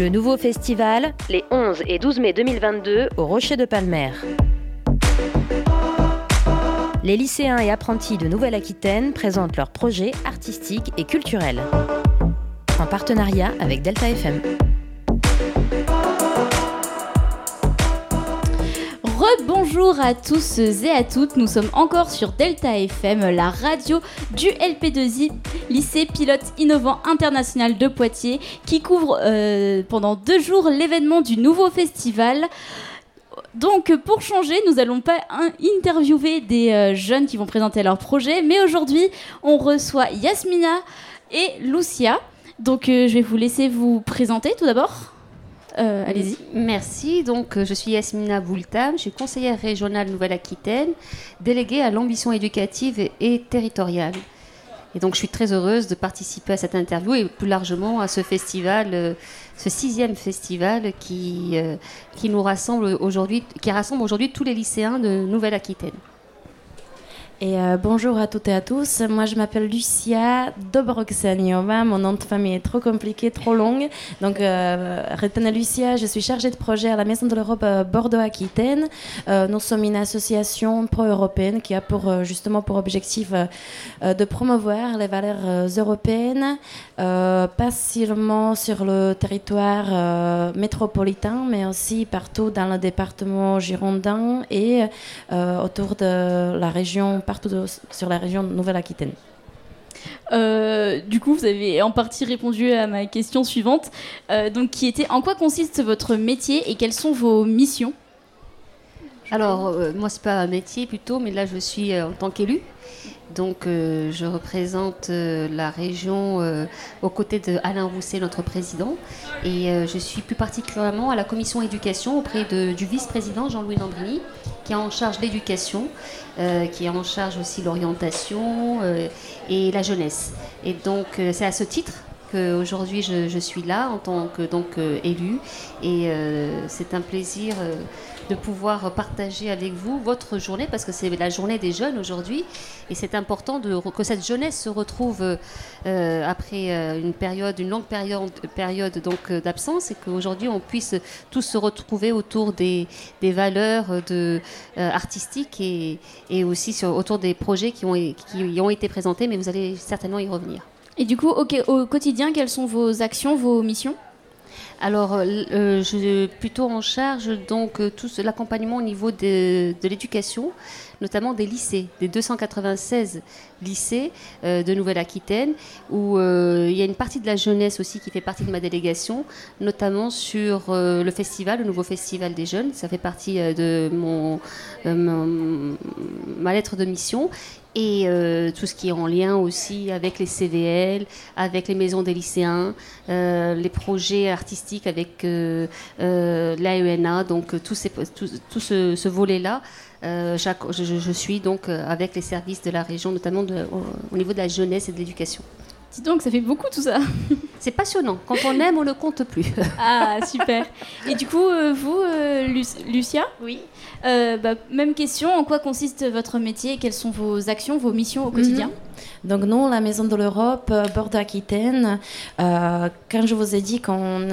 Le nouveau festival, les 11 et 12 mai 2022 au Rocher de Palmer. Les lycéens et apprentis de Nouvelle-Aquitaine présentent leurs projets artistiques et culturels. En partenariat avec Delta FM. Bonjour à tous et à toutes, nous sommes encore sur Delta FM, la radio du LP2I, lycée pilote innovant international de Poitiers, qui couvre euh, pendant deux jours l'événement du nouveau festival. Donc pour changer, nous allons pas interviewer des euh, jeunes qui vont présenter leur projet, mais aujourd'hui on reçoit Yasmina et Lucia. Donc euh, je vais vous laisser vous présenter tout d'abord. Euh, allez-y. Merci. Donc, euh, je suis Yasmina Boultam, je suis conseillère régionale Nouvelle-Aquitaine, déléguée à l'ambition éducative et, territoriale. Et donc, je suis très heureuse de participer à cette interview et plus largement à ce festival, euh, ce sixième festival qui, qui nous rassemble aujourd'hui, qui rassemble aujourd'hui tous les lycéens de Nouvelle-Aquitaine. Et euh, bonjour à toutes et à tous. Moi, je m'appelle Lucia Dobroksaniova. Mon nom de famille est trop compliqué, trop long. Donc, euh, retenez Lucia. Je suis chargée de projet à la Maison de l'Europe euh, Bordeaux-Aquitaine. Euh, nous sommes une association pro-européenne qui a pour justement pour objectif de promouvoir les valeurs européennes, pas seulement sur le territoire métropolitain, mais aussi partout dans le département girondin et autour de la région partout sur la région Nouvelle-Aquitaine. Euh, du coup, vous avez en partie répondu à ma question suivante, euh, donc qui était en quoi consiste votre métier et quelles sont vos missions? Alors, euh, moi, c'est pas un métier plutôt, mais là, je suis en tant qu'élu. Donc, euh, je représente euh, la région euh, aux côtés de Alain Rousset, notre président. Et je suis plus particulièrement à la commission éducation auprès du vice-président Jean-Louis Lambrini, qui est en charge l'éducation, qui est en charge aussi l'orientation et la jeunesse. Et donc, c'est à ce titre qu'aujourd'hui je, je suis là en tant que donc élu et c'est un plaisir de pouvoir partager avec vous votre journée, parce que c'est la journée des jeunes aujourd'hui, et c'est important que cette jeunesse se retrouve euh, après euh, une période, une longue période, période donc euh, d'absence, et qu'aujourd'hui on puisse tous se retrouver autour des, valeurs artistiques et, aussi autour des projets qui ont, qui ont été présentés, mais vous allez certainement y revenir. Et du coup, au quotidien, quelles sont vos actions, vos missions? Alors, euh, euh, je suis plutôt en charge donc euh, tout l'accompagnement au niveau de, l'éducation, notamment des lycées, des 296 lycées de Nouvelle-Aquitaine, où il y a une partie de la jeunesse aussi qui fait partie de ma délégation, notamment sur le festival, le nouveau festival des jeunes. Ça fait partie de mon, ma lettre de mission et euh, tout ce qui est en lien aussi avec les CVL, avec les maisons des lycéens, euh, les projets artistiques avec euh, l'AENA, donc tout, ces, tout, ce, volet-là. Je, je, suis donc avec les services de la région, notamment de, au, niveau de la jeunesse et de l'éducation. Dis donc, ça fait beaucoup tout ça. C'est passionnant. Quand on aime, on ne le compte plus. ah, super. Et du coup, vous, Lucia Oui. Euh, bah, même question, en quoi consiste votre métier? Quelles sont vos actions, vos missions au quotidien? Mhm. Donc nous, la Maison de l'Europe, euh, Bordeaux-Aquitaine, euh, quand je vous ai dit qu'on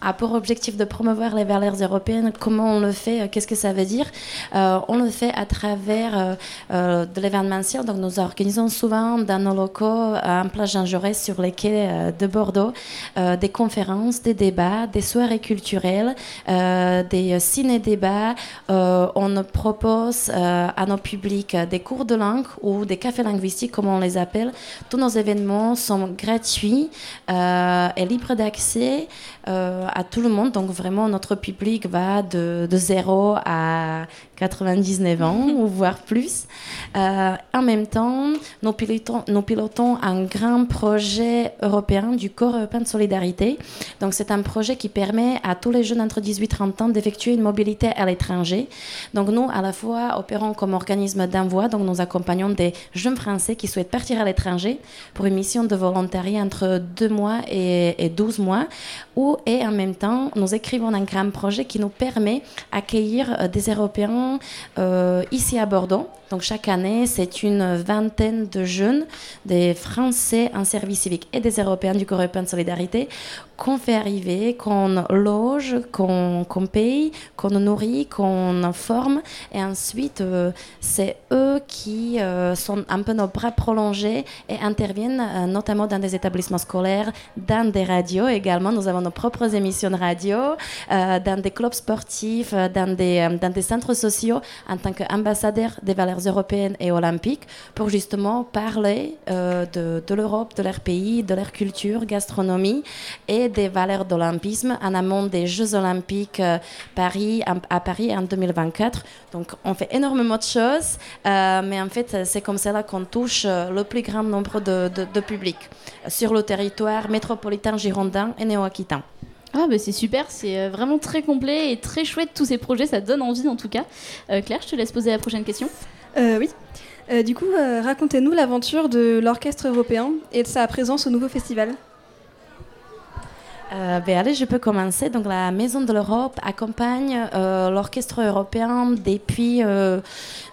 a pour objectif de promouvoir les valeurs européennes, comment on le fait, qu'est-ce que ça veut dire? On le fait à travers de l'événementiel. Donc nous organisons souvent dans nos locaux, en place Jean Jaurès, sur les quais de Bordeaux, des conférences, des débats, des soirées culturelles, des ciné-débats on propose euh, à nos publics des cours de langue ou des cafés linguistiques, comme on les appelle. Tous nos événements sont gratuits euh, et libres d'accès euh, à tout le monde. Donc vraiment, notre public va de, de 0 à 99 ans, ou voire plus. en même temps, nous pilotons, nous pilotons un grand projet européen du Corps européen de solidarité. Donc c'est un projet qui permet à tous les jeunes entre 18 et 30 ans d'effectuer une mobilité à l'étranger. Donc nous, à la fois, opérons comme organisme d'envoi, donc nous accompagnons des jeunes Français qui souhaitent partir à l'étranger pour une mission de volontariat entre deux mois et, et 12 mois, où, et en même temps, nous écrivons un grand projet qui nous permet d'accueillir des Européens ici à Bordeaux. Donc chaque année, c'est une vingtaine de jeunes, des Français en service civique et des Européens du Corps européen de solidarité, qu'on fait arriver, qu'on loge, qu'on paye, qu'on nourrit, qu'on forme. Et ensuite, euh, c'est eux qui euh, sont un peu nos bras prolongés et interviennent euh, notamment dans des établissements scolaires, dans des radios également. Nous avons nos propres émissions de radio, dans des clubs sportifs, dans des, dans des centres sociaux en tant qu'ambassadeurs des valeurs européennes et olympiques pour justement parler de, de l'Europe, de leur pays, de leur culture, gastronomie et des valeurs d'olympisme en amont des Jeux olympiques euh, Paris, à Paris en 2024. Donc on fait énormément de choses, euh, mais en fait c'est comme cela qu'on touche euh, le plus grand nombre de, de, public sur le territoire métropolitain girondin et néo-aquitain. Ah bah c'est super, c'est vraiment très complet et très chouette tous ces projets, ça donne envie en tout cas. Claire, je te laisse poser la prochaine question. Oui. du coup, racontez-nous l'aventure de l'orchestre européen et de sa présence au nouveau festival. Euh, ben allez, je peux commencer. Donc, la Maison de l'Europe accompagne euh, l'orchestre européen depuis, euh,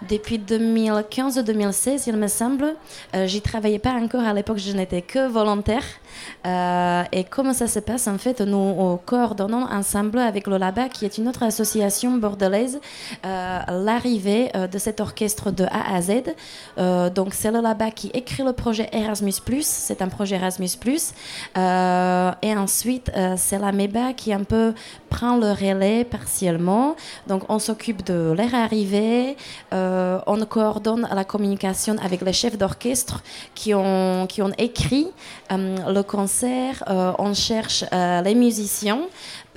depuis 2015-2016, il me semble. Euh, J'y travaillais pas encore à l'époque, je n'étais que volontaire. Euh, et comment ça se passe En fait, nous coordonnons ensemble avec le LABA, qui est une autre association bordelaise, l'arrivée de cet orchestre de A à Z. donc, c'est le LABA qui écrit le projet Erasmus, c'est un projet Erasmus. et ensuite, euh, c'est la MEBA qui un peu prend le relais partiellement. Donc, on s'occupe de leur arrivée, euh, on coordonne la communication avec les chefs d'orchestre qui ont, qui ont écrit euh, le concert, on cherche les musiciens.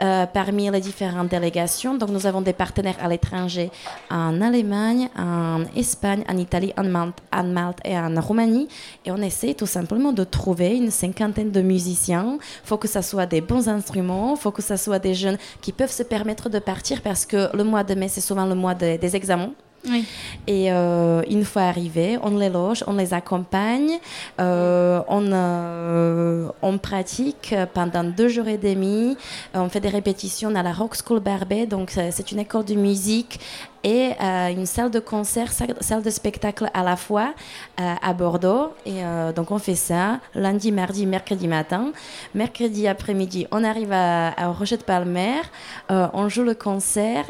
Euh, parmi les différentes délégations. Donc nous avons des partenaires à l'étranger en Allemagne, en Espagne, en Italie, en Malte, en Malte et en Roumanie. Et on essaie tout simplement de trouver une cinquantaine de musiciens. Il faut que ce soit des bons instruments, il faut que ce soit des jeunes qui peuvent se permettre de partir parce que le mois de mai, c'est souvent le mois des examens. Et euh, une fois arrivés, on les loge, on les accompagne, euh, on, euh, on pratique pendant deux jours et demi. On fait des répétitions à la Rock School Barbet, donc c'est une école de musique et euh, une salle de concert, salle de spectacle à la fois euh, à Bordeaux. Et euh, donc on fait ça lundi, mardi, mercredi matin. Mercredi après-midi, on arrive à, à Rochette Palmer, on joue le concert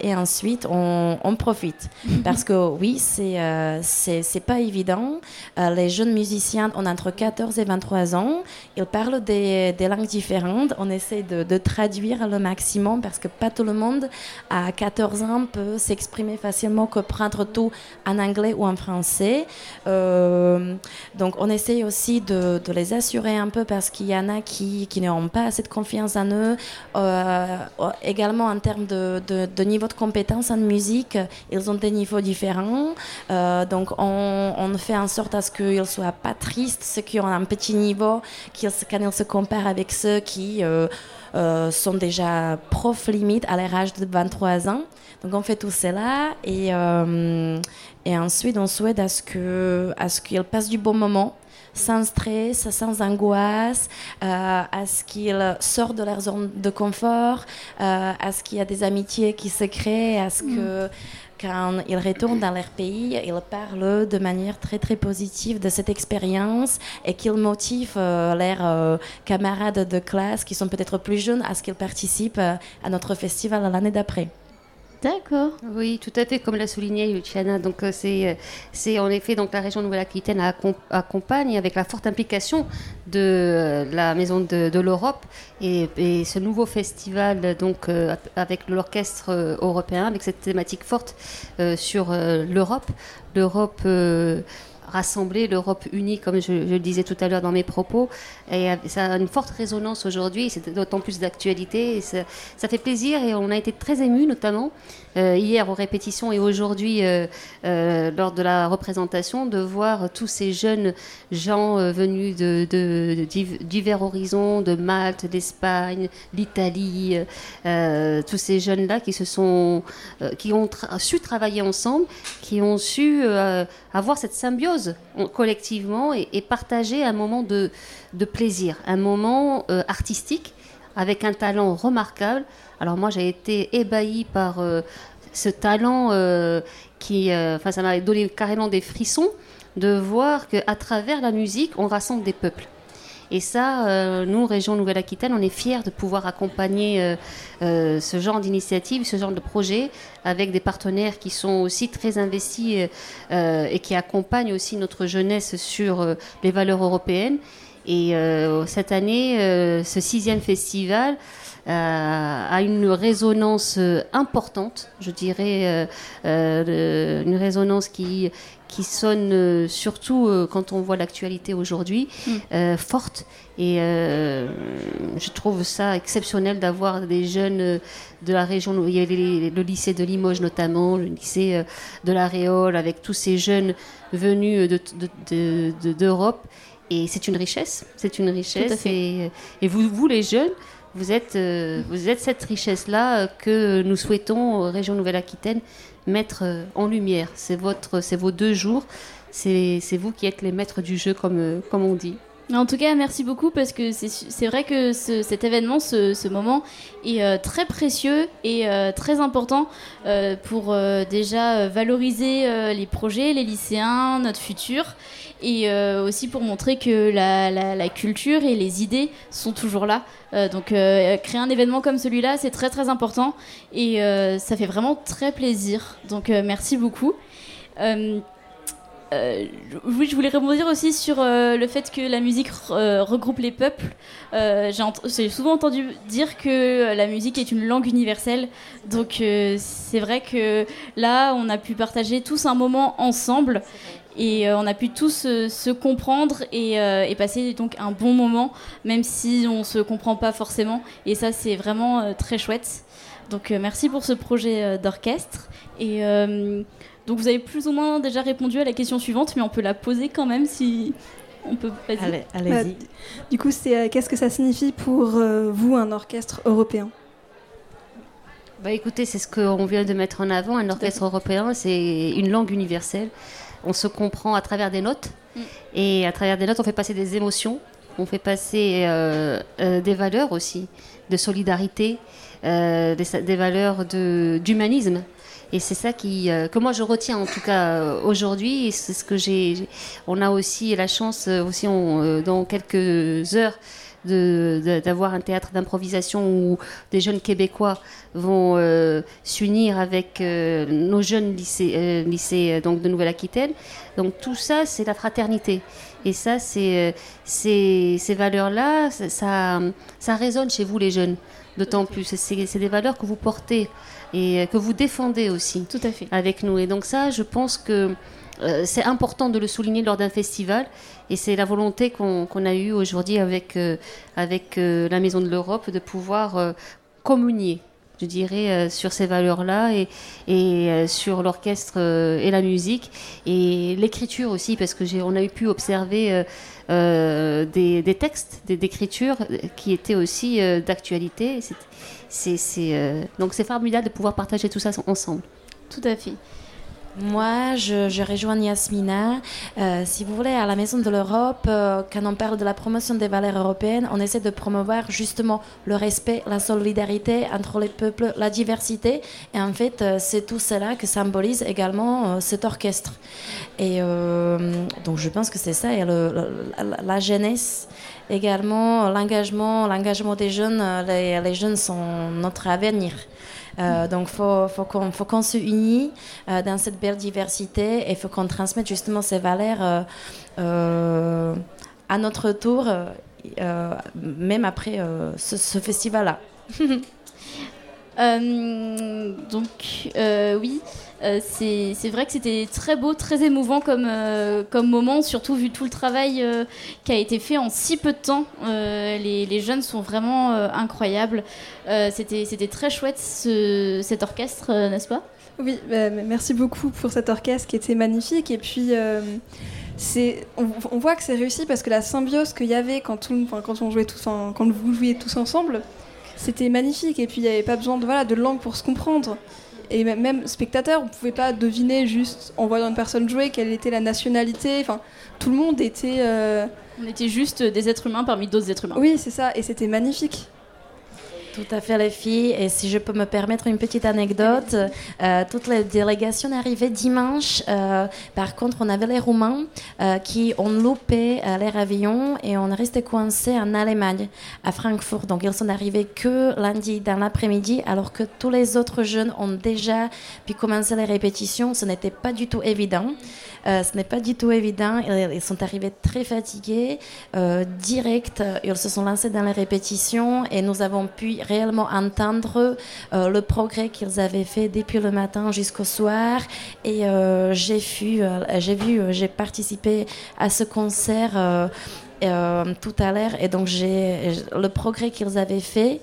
et ensuite on, on profite. Parce que oui, c'est c'est pas évident. les jeunes musiciens ont entre 14 et 23 ans. Ils parlent des, des langues différentes. On essaie de, de, traduire le maximum parce que pas tout le monde à 14 ans peut exprimer facilement que prendre tout en anglais ou en français. Euh, donc on essaye aussi de, les assurer un peu parce qu'il y en a qui, qui n'ont pas assez de confiance en eux. Euh, également en termes de, niveau de compétence en musique, ils ont des niveaux différents. Euh, donc on, fait en sorte à ce qu'ils ne soient pas tristes, ceux qui ont un petit niveau, quand ils se comparent avec ceux qui... sont déjà profs limite à l'âge de 23 ans. Donc on fait tout cela et, euh, et ensuite on souhaite à ce que à ce qu'ils passent du bon moment sans stress, sans angoisse, euh, à ce qu'ils sortent de leur zone de confort, euh, à ce qu'il y a des amitiés qui se créent, à ce que mm. Quand ils retournent dans leur pays, ils parlent de manière très très positive de cette expérience et qu'ils motivent leurs camarades de classe qui sont peut-être plus jeunes à ce qu'ils participent à notre festival l'année d'après. D'accord. Oui, tout à fait, comme l'a souligné Luciana. Donc, euh, c'est, euh, c'est en effet donc la région Nouvelle-Aquitaine accompagne avec la forte implication de euh, la Maison de, l'Europe et, ce nouveau festival donc avec l'orchestre européen avec cette thématique forte sur l'Europe. L'Europe rassembler l'Europe unie, comme je, le disais tout à l'heure dans mes propos. Et ça a une forte résonance aujourd'hui, c'est d'autant plus d'actualité. Ça, fait plaisir et on a été très émus, notamment euh, hier aux répétitions et aujourd'hui euh, euh, lors de la représentation, de voir tous ces jeunes gens venus de, divers horizons, de Malte, d'Espagne, d'Italie, tous ces jeunes-là qui se sont, qui ont su travailler ensemble, qui ont su avoir cette symbiose collectivement et, partager un moment de, plaisir, un moment euh, artistique avec un talent remarquable. Alors moi j'ai été ébahie par euh, ce talent qui, enfin ça m'a donné carrément des frissons de voir qu'à travers la musique on rassemble des peuples. Et ça, euh, nous, Région Nouvelle-Aquitaine, on est fiers de pouvoir accompagner euh, euh, ce genre d'initiative, ce genre de projet, avec des partenaires qui sont aussi très investis et qui accompagnent aussi notre jeunesse sur les valeurs européennes. Et cette année, ce sixième festival a une résonance importante, je dirais, une résonance qui, qui sonne euh, surtout euh, quand on voit l'actualité aujourd'hui mm. euh, forte et je trouve ça exceptionnel d'avoir des jeunes de la région il y a le lycée de Limoges notamment le lycée de la Réole avec tous ces jeunes venus d'Europe de, et c'est une richesse c'est une richesse. et, et, vous vous les jeunes vous êtes, vous êtes cette richesse-là que nous souhaitons, Région Nouvelle-Aquitaine, mettre euh, en lumière. C'est votre, c'est vos deux jours. C'est vous qui êtes les maîtres du jeu, comme, euh, comme on dit. En tout cas, merci beaucoup parce que c'est vrai que cet événement, ce, moment est euh, très précieux et très important pour déjà valoriser les projets, les lycéens, notre futur et aussi pour montrer que la, culture et les idées sont toujours là. donc créer un événement comme celui-là, c'est très très important et ça fait vraiment très plaisir. Donc merci beaucoup. Euh, oui, je voulais rebondir aussi sur euh, le fait que la musique euh, regroupe les peuples. J'ai souvent entendu dire que la musique est une langue universelle. Donc c'est vrai que là, on a pu partager tous un moment ensemble et on a pu tous se comprendre et, et, passer donc un bon moment, même si on se comprend pas forcément. Et ça, c'est vraiment très chouette. Donc merci pour ce projet d'orchestre et donc vous avez plus ou moins déjà répondu à la question suivante, mais on peut la poser quand même si on peut. Allez, allez-y. Bah, du coup, c'est euh, qu'est-ce que ça signifie pour euh, vous un orchestre européen? Bah écoutez, c'est ce qu'on vient de mettre en avant. Un orchestre européen, c'est une langue universelle. On se comprend à travers des notes. Mm. Et à travers des notes, on fait passer des émotions. On fait passer euh, des valeurs aussi, de solidarité, des, des, valeurs d'humanisme. Et c'est ça qui, euh, que moi je retiens en tout cas euh, aujourd'hui. C'est ce que j'ai. On a aussi la chance euh, aussi dans quelques heures d'avoir un théâtre d'improvisation où des jeunes québécois vont s'unir avec nos jeunes lycées, lycées donc de Nouvelle-Aquitaine. Donc tout ça, c'est la fraternité. Et ça, c'est ces valeurs-là, ça, ça résonne chez vous les jeunes, d'autant plus. C'est des valeurs que vous portez et que vous défendez aussi Tout à fait. avec nous. Et donc ça, je pense que euh, c'est important de le souligner lors d'un festival et c'est la volonté qu'on a eue aujourd'hui avec, euh, avec euh, la Maison de l'Europe de pouvoir communier je dirais, sur ces valeurs-là et, et sur l'orchestre et la musique et l'écriture aussi, parce que on a pu observer des, des, textes d'écriture qui étaient aussi d'actualité c'est, euh, donc c'est formidable de pouvoir partager tout ça ensemble. Tout à fait. Moi, je, rejoins Yasmina. Euh, si vous voulez, à la Maison de l'Europe, euh, quand on parle de la promotion des valeurs européennes, on essaie de promouvoir justement le respect, la solidarité entre les peuples, la diversité. Et en fait, c'est tout cela que symbolise également cet orchestre. Et donc, je pense que c'est ça. Et la jeunesse également l'engagement, l'engagement des jeunes. Les, les, jeunes sont notre avenir. Euh, donc, il faut, qu'on qu se unisse euh, dans cette belle diversité et faut qu'on transmette justement ces valeurs euh, à notre tour, même après ce, ce festival-là. donc, oui. Euh, c'est vrai que c'était très beau, très émouvant comme, euh, moment, surtout vu tout le travail euh, qui a été fait en si peu de temps. Les, jeunes sont vraiment incroyables. c'était très chouette cet orchestre, n'est-ce pas? Oui, bah, merci beaucoup pour cet orchestre qui était magnifique. Et puis, on, on, voit que c'est réussi parce que la symbiose qu'il y avait quand, tout, quand, on jouait tous quand vous jouiez tous ensemble, c'était magnifique. Et puis, il n'y avait pas besoin de, voilà, de langue pour se comprendre. Et même, spectateur, on pouvait pas deviner juste en voyant une personne jouer quelle était la nationalité. Enfin, tout le monde était. euh, On était juste des êtres humains parmi d'autres êtres humains. Oui, c'est ça, et c'était magnifique. Tout à fait les filles. Et si je peux me permettre une petite anecdote, euh, toute la délégation est arrivée dimanche. Euh, par contre, on avait les Roumains euh, qui ont loupé les avions et on est resté coincés en Allemagne, à Francfort. Donc ils sont arrivés que lundi dans l'après-midi, alors que tous les autres jeunes ont déjà pu commencer les répétitions. Ce n'était pas du tout évident. Ce n'est pas du tout évident. Ils, ils sont arrivés très fatigués, direct. Ils se sont lancés dans les répétitions et nous avons pu réellement entendre euh, le progrès qu'ils avaient fait depuis le matin jusqu'au soir. Et euh, j'ai vu, euh, j'ai vu, j'ai participé à ce concert. tout à l'heure et donc j'ai le progrès qu'ils avaient fait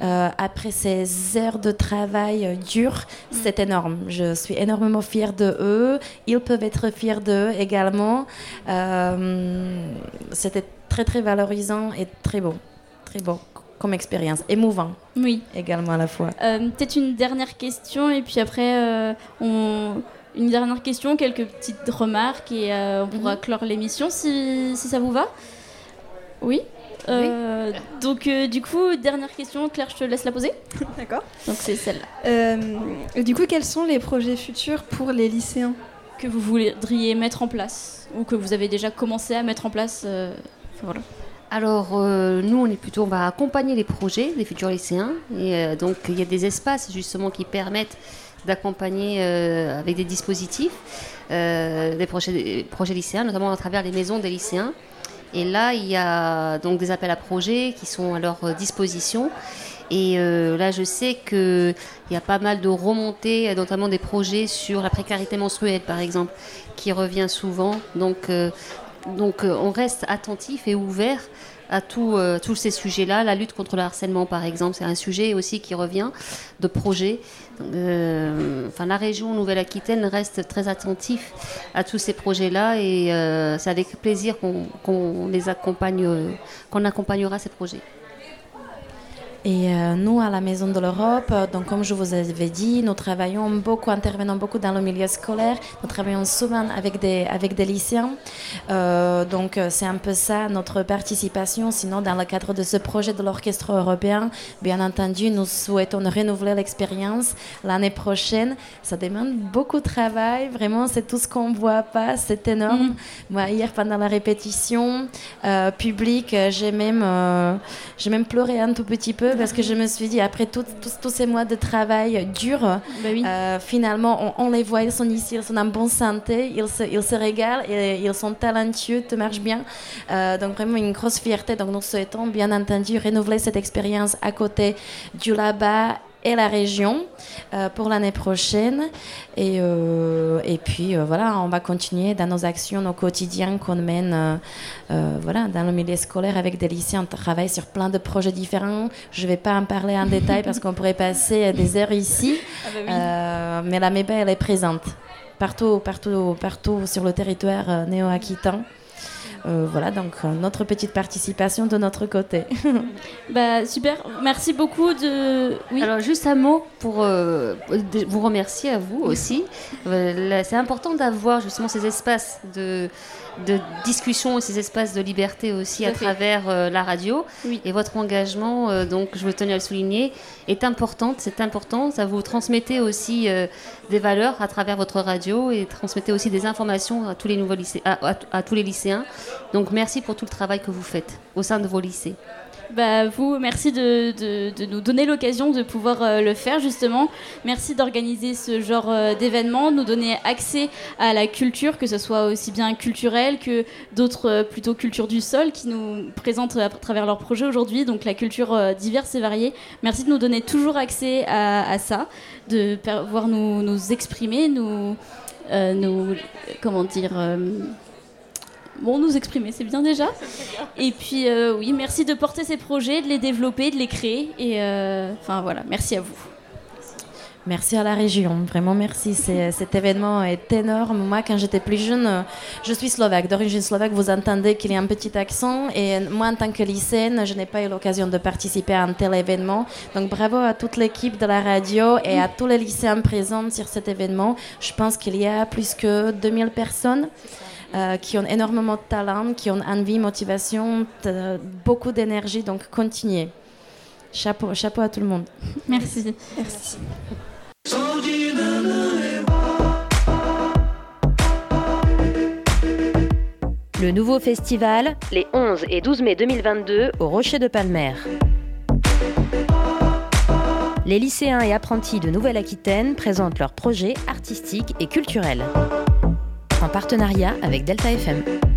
euh, après ces heures de travail euh, dur, c'est énorme. Je suis énormément fière de eux. Ils peuvent être fiers d'eux également. Euh, C'était très très valorisant et très beau, très beau comme expérience, émouvant Oui. également à la fois. Euh, Peut-être une dernière question et puis après, euh, on... une dernière question, quelques petites remarques et euh, on pourra clore l'émission si, si ça vous va. Oui. Euh, Donc euh, du coup, dernière question, Claire, je te laisse la poser. D'accord. Donc c'est celle-là. Euh, du coup, quels sont les projets futurs pour les lycéens que vous voudriez mettre en place ou que vous avez déjà commencé à mettre en place. euh, voilà. Alors, euh, nous, on est plutôt, on va accompagner les projets des futurs lycéens. Et euh, donc, il y a des espaces justement qui permettent d'accompagner euh, avec des dispositifs des projets, des projets lycéens, notamment à travers les maisons des lycéens. Et là, il y a donc des appels à projets qui sont à leur disposition. Et là, je sais qu'il y a pas mal de remontées, notamment des projets sur la précarité menstruelle, par exemple, qui revient souvent. Donc euh, on reste attentif et ouvert à euh, tous ces sujets-là. La lutte contre le harcèlement, par exemple, c'est un sujet aussi qui revient de projet. Euh, enfin, la région Nouvelle-Aquitaine reste très attentif à tous ces projets-là et c'est avec plaisir qu'on les accompagne, qu'on accompagnera ces projets. Et euh, nous, à la Maison de l'Europe, euh, donc comme je vous avais dit, nous travaillons beaucoup, intervenons beaucoup dans le milieu scolaire. Nous travaillons souvent avec des, avec des lycéens. Euh, donc c'est un peu ça notre participation. Sinon, dans le cadre de ce projet de l'orchestre européen, bien entendu, nous souhaitons renouveler l'expérience l'année prochaine. Ça demande beaucoup de travail. Vraiment, c'est tout ce qu'on ne voit pas. C'est énorme. Moi, hier, pendant la répétition euh, publique, j'ai même, j'ai même pleuré un tout petit peu parce que je me suis dit, après tout- tous- tous ces mois de travail dur, Bah oui. euh, finalement, on, on les voit, ils sont ici, ils sont en bonne santé, ils se, ils se régalent, et, ils sont talentueux, tout marche bien. Euh, donc vraiment une grosse fierté. Donc nous souhaitons bien entendu renouveler cette expérience à côté du là-bas et la région euh, pour l'année prochaine. Et, euh, et puis euh, voilà, on va continuer dans nos actions, nos quotidiens qu'on mène euh, euh, voilà, dans le milieu scolaire avec des lycéens. On travaille sur plein de projets différents. Je ne vais pas en parler en détail parce qu'on pourrait passer des heures ici. Ah bah oui. Euh, mais la MEBA, elle est présente partout, partout, partout sur le territoire néo-aquitain. Euh, voilà, donc euh, notre petite participation de notre côté. Bah super. Merci beaucoup de. Oui. Alors juste un mot pour euh, vous remercier à vous aussi. Euh, c'est important d'avoir justement ces espaces de, de discussion et ces espaces de liberté aussi à travers euh, la radio. Oui. Et votre engagement, euh, donc je veux tenir à le souligner, est important. C'est important. Ça vous transmettez aussi euh, des valeurs à travers votre radio et transmettez aussi des informations à tous les nouveaux lycées, à- à- à tous les lycéens. Donc merci pour tout le travail que vous faites au sein de vos lycées. Bah vous, merci de, de- nous donner l'occasion de pouvoir euh, le faire justement. Merci d'organiser ce genre euh, d'événement, nous donner accès à la culture, que ce soit aussi bien culturelle que d'autres euh, plutôt cultures du sol qui nous présentent à travers leurs projets aujourd'hui, donc la culture euh, diverse et variée. Merci de nous donner toujours accès à, à ça, de pouvoir nous, nous exprimer, nous, nous comment dire. Bon, nous exprimer, c'est bien déjà. Et puis, euh, oui, merci de porter ces projets, de les développer, de les créer. Et euh, enfin, voilà, merci à vous. Merci à la région, vraiment merci. Cet événement est énorme. Moi, quand j'étais plus jeune, je suis slovaque, d'origine slovaque. Vous entendez qu'il y a un petit accent. Et moi, en tant que lycéenne, je n'ai pas eu l'occasion de participer à un tel événement. Donc, bravo à toute l'équipe de la radio et à tous les lycéens présents sur cet événement. Je pense qu'il y a plus que 2000 personnes. Euh, qui ont énormément de talent, qui ont envie, motivation, beaucoup d'énergie. Donc, continuez. Chapeau, chapeau à tout le monde. Merci. Merci. Le nouveau festival, les 11 et 12 mai 2022 au Rocher de Palmer. Les lycéens et apprentis de Nouvelle-Aquitaine présentent leurs projets artistiques et culturels. En partenariat avec Delta FM.